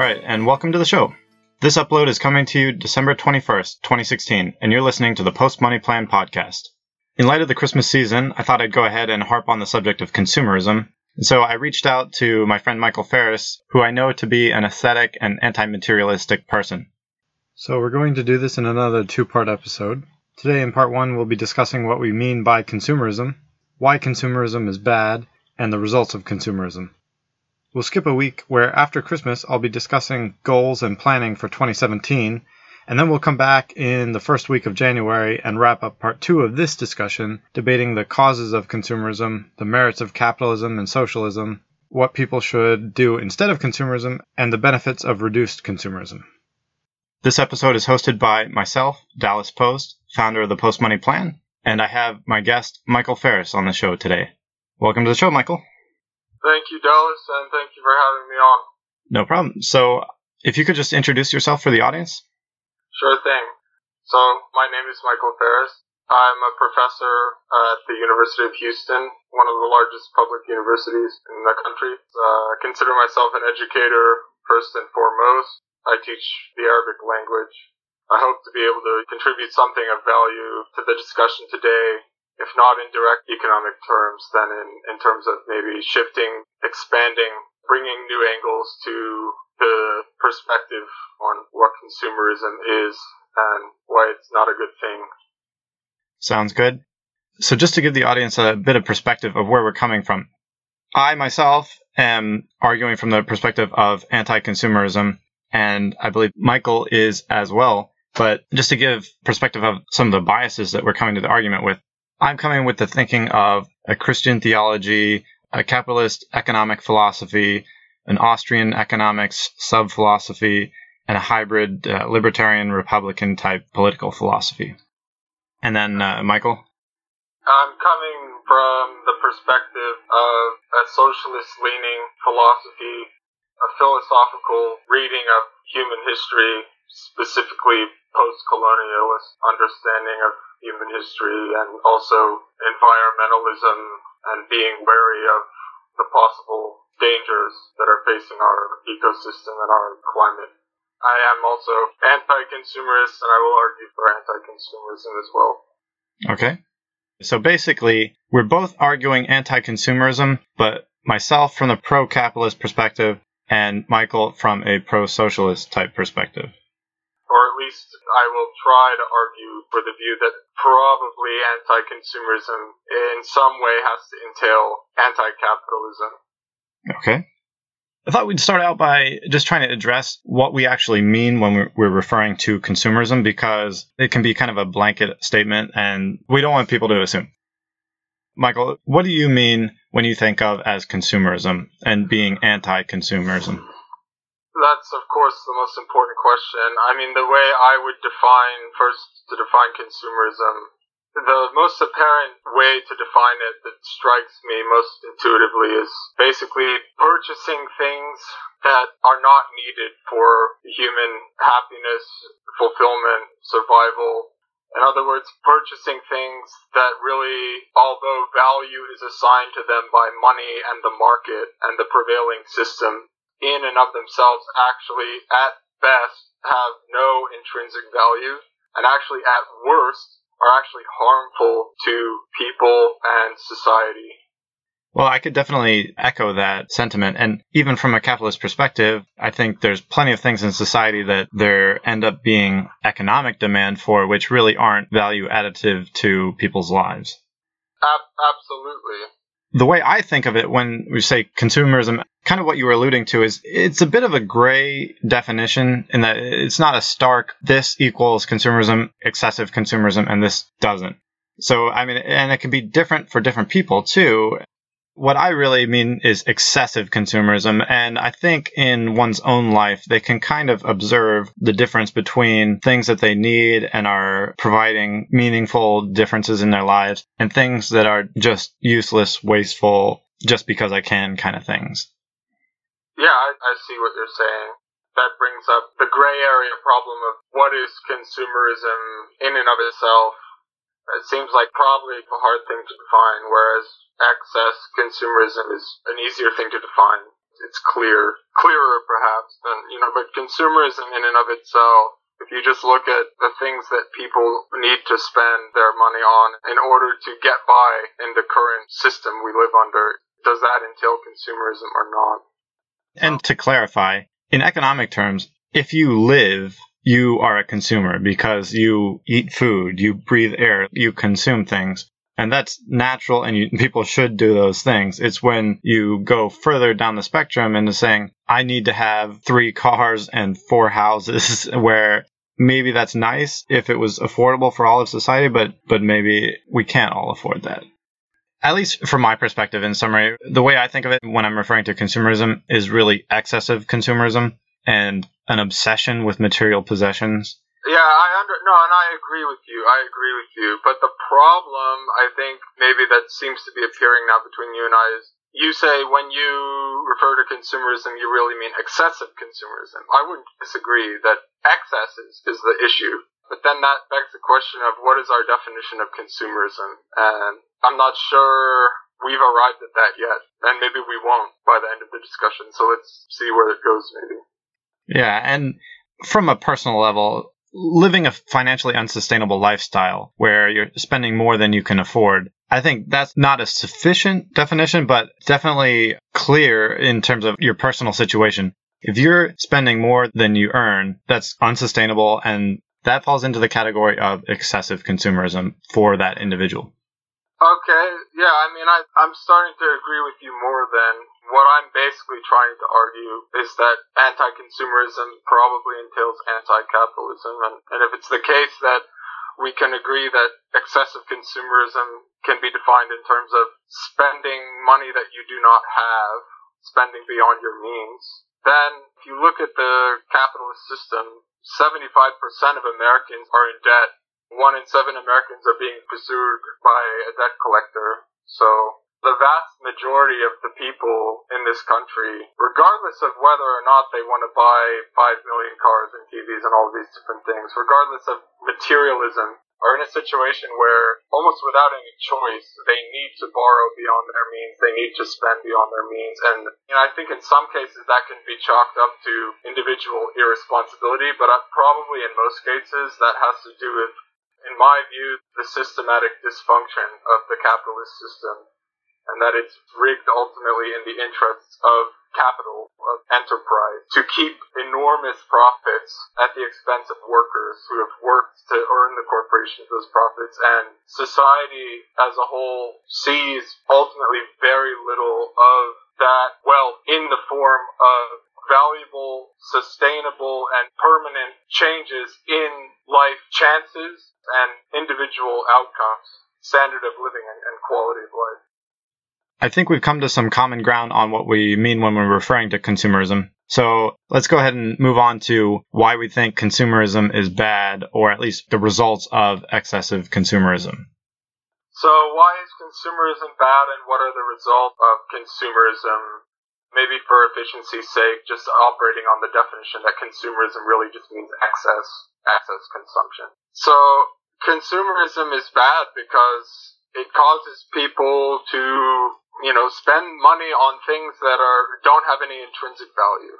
All right, and welcome to the show. This upload is coming to you December 21st, 2016, and you're listening to the Post Money Plan podcast. In light of the Christmas season, I thought I'd go ahead and harp on the subject of consumerism. And so I reached out to my friend Michael Ferris, who I know to be an aesthetic and anti materialistic person. So we're going to do this in another two part episode. Today, in part one, we'll be discussing what we mean by consumerism, why consumerism is bad, and the results of consumerism. We'll skip a week where after Christmas I'll be discussing goals and planning for 2017, and then we'll come back in the first week of January and wrap up part two of this discussion, debating the causes of consumerism, the merits of capitalism and socialism, what people should do instead of consumerism, and the benefits of reduced consumerism. This episode is hosted by myself, Dallas Post, founder of the Post Money Plan, and I have my guest, Michael Ferris, on the show today. Welcome to the show, Michael. Thank you, Dallas, and thank you for having me on. No problem. So, if you could just introduce yourself for the audience? Sure thing. So, my name is Michael Ferris. I'm a professor at the University of Houston, one of the largest public universities in the country. Uh, I consider myself an educator first and foremost. I teach the Arabic language. I hope to be able to contribute something of value to the discussion today if not in direct economic terms, then in, in terms of maybe shifting, expanding, bringing new angles to the perspective on what consumerism is and why it's not a good thing. Sounds good. So, just to give the audience a bit of perspective of where we're coming from, I myself am arguing from the perspective of anti consumerism, and I believe Michael is as well. But just to give perspective of some of the biases that we're coming to the argument with, I'm coming with the thinking of a Christian theology, a capitalist economic philosophy, an Austrian economics sub philosophy, and a hybrid uh, libertarian Republican type political philosophy. And then, uh, Michael? I'm coming from the perspective of a socialist leaning philosophy, a philosophical reading of human history, specifically post colonialist understanding of human history and also environmentalism and being wary of the possible dangers that are facing our ecosystem and our climate. I am also anti-consumerist and I will argue for anti-consumerism as well. Okay. So basically, we're both arguing anti-consumerism, but myself from the pro-capitalist perspective and Michael from a pro-socialist type perspective least I will try to argue for the view that probably anti consumerism in some way has to entail anti capitalism. Okay. I thought we'd start out by just trying to address what we actually mean when we're referring to consumerism because it can be kind of a blanket statement and we don't want people to assume. Michael, what do you mean when you think of as consumerism and being anti consumerism? That's, of course, the most important question. I mean, the way I would define, first, to define consumerism, the most apparent way to define it that strikes me most intuitively is basically purchasing things that are not needed for human happiness, fulfillment, survival. In other words, purchasing things that really, although value is assigned to them by money and the market and the prevailing system, in and of themselves actually, at best, have no intrinsic value, and actually, at worst, are actually harmful to people and society. Well, I could definitely echo that sentiment. And even from a capitalist perspective, I think there's plenty of things in society that there end up being economic demand for, which really aren't value additive to people's lives. Ab- absolutely the way I think of it when we say consumerism, kind of what you were alluding to is it's a bit of a gray definition in that it's not a stark, this equals consumerism, excessive consumerism, and this doesn't. So, I mean, and it can be different for different people too what I really mean is excessive consumerism. And I think in one's own life, they can kind of observe the difference between things that they need and are providing meaningful differences in their lives and things that are just useless, wasteful, just because I can kind of things. Yeah, I, I see what you're saying. That brings up the gray area problem of what is consumerism in and of itself. It seems like probably a hard thing to define, whereas excess consumerism is an easier thing to define. it's clear, clearer perhaps than, you know, but consumerism in and of itself if you just look at the things that people need to spend their money on in order to get by in the current system we live under, does that entail consumerism or not? And to clarify, in economic terms, if you live, you are a consumer because you eat food, you breathe air, you consume things. And that's natural, and you, people should do those things. It's when you go further down the spectrum into saying, I need to have three cars and four houses, where maybe that's nice if it was affordable for all of society, but but maybe we can't all afford that. At least from my perspective, in summary, the way I think of it when I'm referring to consumerism is really excessive consumerism and an obsession with material possessions. Yeah, I under no, and I agree with you. I agree with you. But the problem, I think, maybe that seems to be appearing now between you and I is you say when you refer to consumerism, you really mean excessive consumerism. I wouldn't disagree that excess is, is the issue. But then that begs the question of what is our definition of consumerism? And I'm not sure we've arrived at that yet. And maybe we won't by the end of the discussion. So let's see where it goes, maybe. Yeah. And from a personal level, living a financially unsustainable lifestyle where you're spending more than you can afford. I think that's not a sufficient definition, but definitely clear in terms of your personal situation. If you're spending more than you earn, that's unsustainable and that falls into the category of excessive consumerism for that individual. Okay, yeah, I mean, I, I'm starting to agree with you more than what I'm basically trying to argue is that anti-consumerism probably entails anti-capitalism, and, and if it's the case that we can agree that excessive consumerism can be defined in terms of spending money that you do not have, spending beyond your means, then if you look at the capitalist system, 75% of Americans are in debt one in seven Americans are being pursued by a debt collector. So the vast majority of the people in this country, regardless of whether or not they want to buy 5 million cars and TVs and all these different things, regardless of materialism, are in a situation where almost without any choice, they need to borrow beyond their means. They need to spend beyond their means. And you know, I think in some cases that can be chalked up to individual irresponsibility, but uh, probably in most cases that has to do with in my view, the systematic dysfunction of the capitalist system, and that it's rigged ultimately in the interests of capital, of enterprise, to keep enormous profits at the expense of workers who have worked to earn the corporations those profits, and society as a whole sees ultimately very little of that wealth in the form of valuable, sustainable, and permanent changes in life chances and individual outcomes, standard of living, and, and quality of life. I think we've come to some common ground on what we mean when we're referring to consumerism. So let's go ahead and move on to why we think consumerism is bad, or at least the results of excessive consumerism. So, why is consumerism bad, and what are the results of consumerism? Maybe for efficiency's sake, just operating on the definition that consumerism really just means excess, excess consumption. So, consumerism is bad because it causes people to, you know, spend money on things that are don't have any intrinsic value.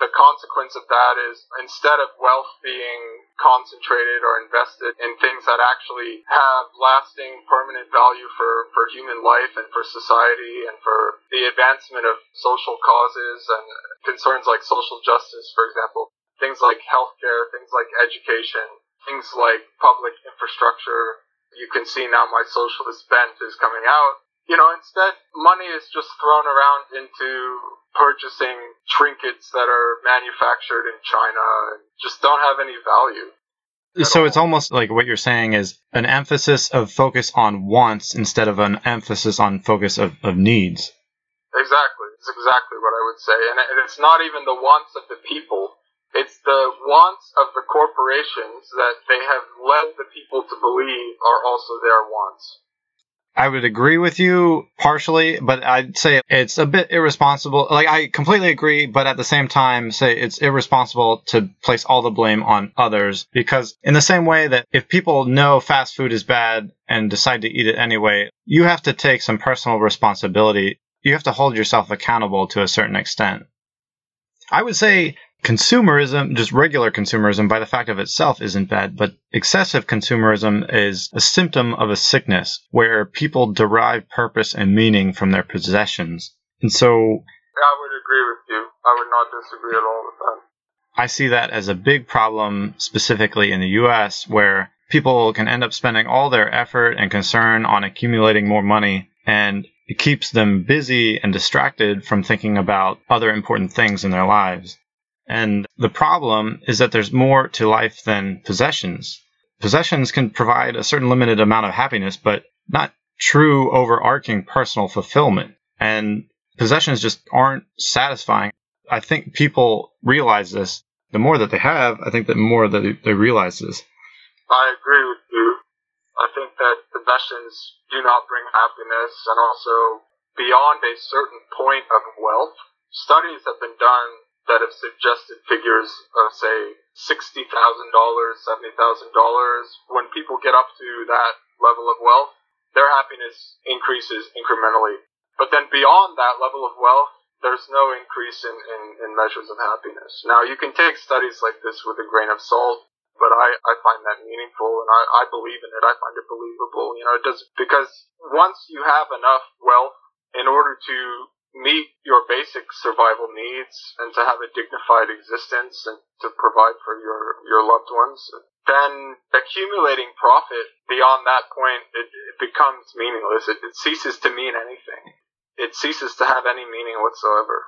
The consequence of that is instead of wealth being concentrated or invested in things that actually have lasting permanent value for, for human life and for society and for the advancement of social causes and concerns like social justice, for example, things like healthcare, things like education, things like public infrastructure. You can see now my socialist bent is coming out. You know, instead, money is just thrown around into purchasing trinkets that are manufactured in China and just don't have any value. So it's almost like what you're saying is an emphasis of focus on wants instead of an emphasis on focus of, of needs. Exactly. It's exactly what I would say. And it's not even the wants of the people. It's the wants of the corporations that they have led the people to believe are also their wants. I would agree with you partially, but I'd say it's a bit irresponsible. Like, I completely agree, but at the same time, say it's irresponsible to place all the blame on others because, in the same way that if people know fast food is bad and decide to eat it anyway, you have to take some personal responsibility you have to hold yourself accountable to a certain extent. I would say consumerism, just regular consumerism by the fact of itself isn't bad, but excessive consumerism is a symptom of a sickness where people derive purpose and meaning from their possessions. And so I would agree with you. I would not disagree at all with that. I see that as a big problem specifically in the US where people can end up spending all their effort and concern on accumulating more money and it keeps them busy and distracted from thinking about other important things in their lives. And the problem is that there's more to life than possessions. Possessions can provide a certain limited amount of happiness, but not true overarching personal fulfillment. And possessions just aren't satisfying. I think people realize this. The more that they have, I think the more that they realize this. I agree with you. I think that possessions do not bring happiness, and also beyond a certain point of wealth, studies have been done that have suggested figures of say sixty thousand dollars, seventy thousand dollars. When people get up to that level of wealth, their happiness increases incrementally. But then beyond that level of wealth, there's no increase in, in, in measures of happiness. Now you can take studies like this with a grain of salt, but I, I find that meaningful and I, I believe in it. I find it believable. You know, it does because once you have enough wealth in order to meet your basic survival needs and to have a dignified existence and to provide for your, your loved ones, then accumulating profit beyond that point, it, it becomes meaningless. It, it ceases to mean anything. It ceases to have any meaning whatsoever.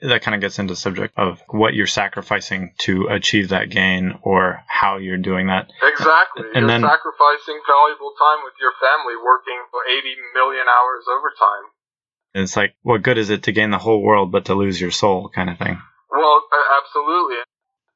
That kind of gets into the subject of what you're sacrificing to achieve that gain or how you're doing that. Exactly. And you're then, sacrificing valuable time with your family working 80 million hours overtime it's like, what good is it to gain the whole world but to lose your soul, kind of thing? Well, absolutely.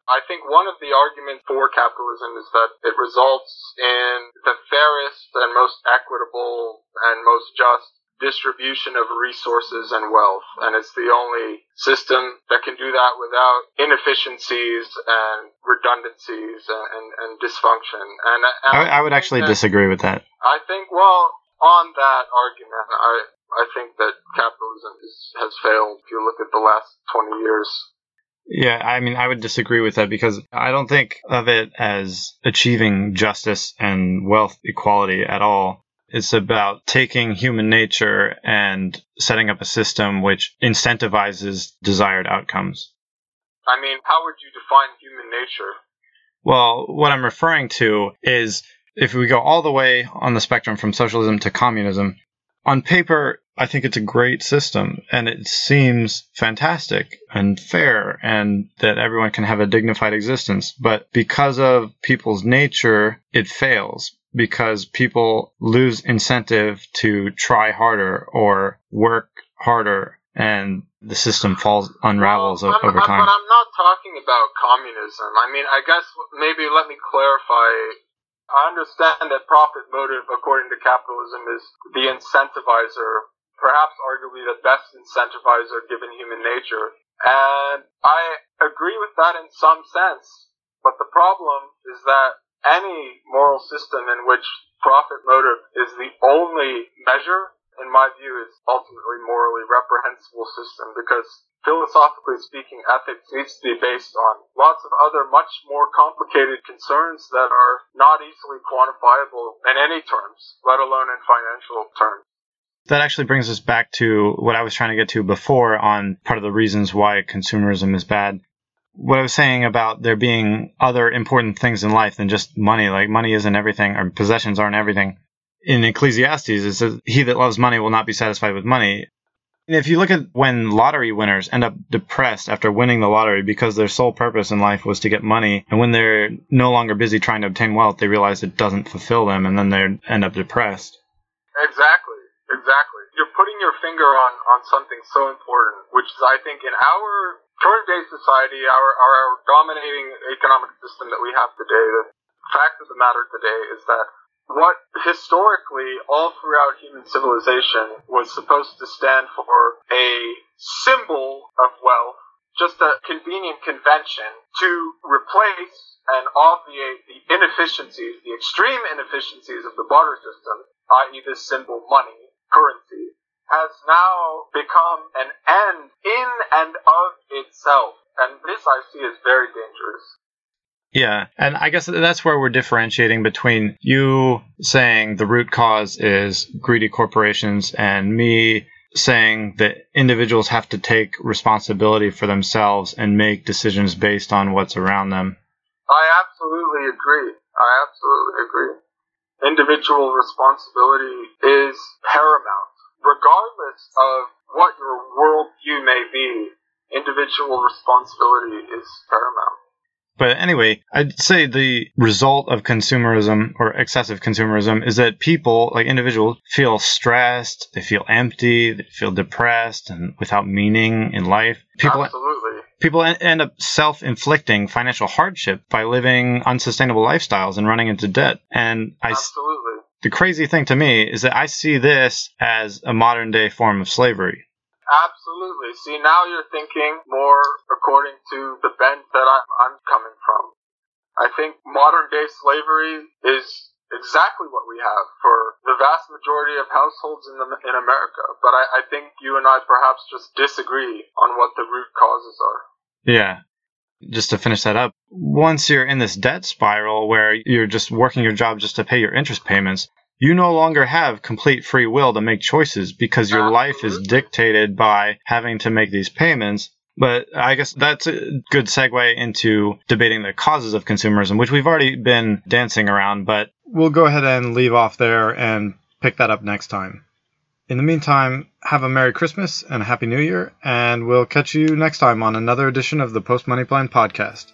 I think one of the arguments for capitalism is that it results in the fairest and most equitable and most just distribution of resources and wealth. And it's the only system that can do that without inefficiencies and redundancies and, and, and dysfunction. And, and I, I, would actually disagree with that. I think, well, on that argument, I, I think that capitalism is, has failed if you look at the last 20 years. Yeah, I mean, I would disagree with that because I don't think of it as achieving justice and wealth equality at all. It's about taking human nature and setting up a system which incentivizes desired outcomes. I mean, how would you define human nature? Well, what I'm referring to is if we go all the way on the spectrum from socialism to communism, on paper, I think it's a great system and it seems fantastic and fair and that everyone can have a dignified existence. But because of people's nature, it fails because people lose incentive to try harder or work harder and the system falls unravels well, over time. But I'm not talking about communism. I mean, I guess maybe let me clarify I understand that profit motive, according to capitalism, is the incentivizer, perhaps arguably the best incentivizer given human nature. And I agree with that in some sense. But the problem is that any moral system in which profit motive is the only measure, in my view, is ultimately morally reprehensible system because philosophically speaking, ethics needs to be based on lots of other much more complicated concerns that are not easily quantifiable in any terms, let alone in financial terms. That actually brings us back to what I was trying to get to before on part of the reasons why consumerism is bad. What I was saying about there being other important things in life than just money, like money isn't everything, or possessions aren't everything. In Ecclesiastes, it says, He that loves money will not be satisfied with money. If you look at when lottery winners end up depressed after winning the lottery because their sole purpose in life was to get money, and when they're no longer busy trying to obtain wealth, they realize it doesn't fulfill them, and then they end up depressed. Exactly, exactly. You're putting your finger on, on something so important, which is, I think, in our current day society, our, our dominating economic system that we have today, the fact of the matter today is that what historically all throughout human civilization was supposed to stand for a symbol of wealth, just a convenient convention to replace and obviate the inefficiencies, the extreme inefficiencies of the barter system, i.e. this symbol money, currency, has now become an end in and of itself. And this I see is very dangerous. Yeah, and I guess that's where we're differentiating between you saying the root cause is greedy corporations and me saying that individuals have to take responsibility for themselves and make decisions based on what's around them. I absolutely agree. I absolutely agree. Individual responsibility is paramount. Regardless of what your worldview may be, individual responsibility is paramount. But anyway, I'd say the result of consumerism or excessive consumerism is that people, like individuals, feel stressed, they feel empty, they feel depressed and without meaning in life. People, Absolutely. people end up self-inflicting financial hardship by living unsustainable lifestyles and running into debt. And I, Absolutely. the crazy thing to me is that I see this as a modern day form of slavery. Absolutely. See, now you're thinking more according to the bent that I, I'm coming from. I think modern day slavery is exactly what we have for the vast majority of households in the, in America. But I, I think you and I perhaps just disagree on what the root causes are. Yeah. Just to finish that up, once you're in this debt spiral where you're just working your job just to pay your interest payments, you no longer have complete free will to make choices because your life is dictated by having to make these payments. But I guess that's a good segue into debating the causes of consumerism, which we've already been dancing around, but we'll go ahead and leave off there and pick that up next time. In the meantime, have a Merry Christmas and a Happy New Year, and we'll catch you next time on another edition of the Post Money Plan podcast.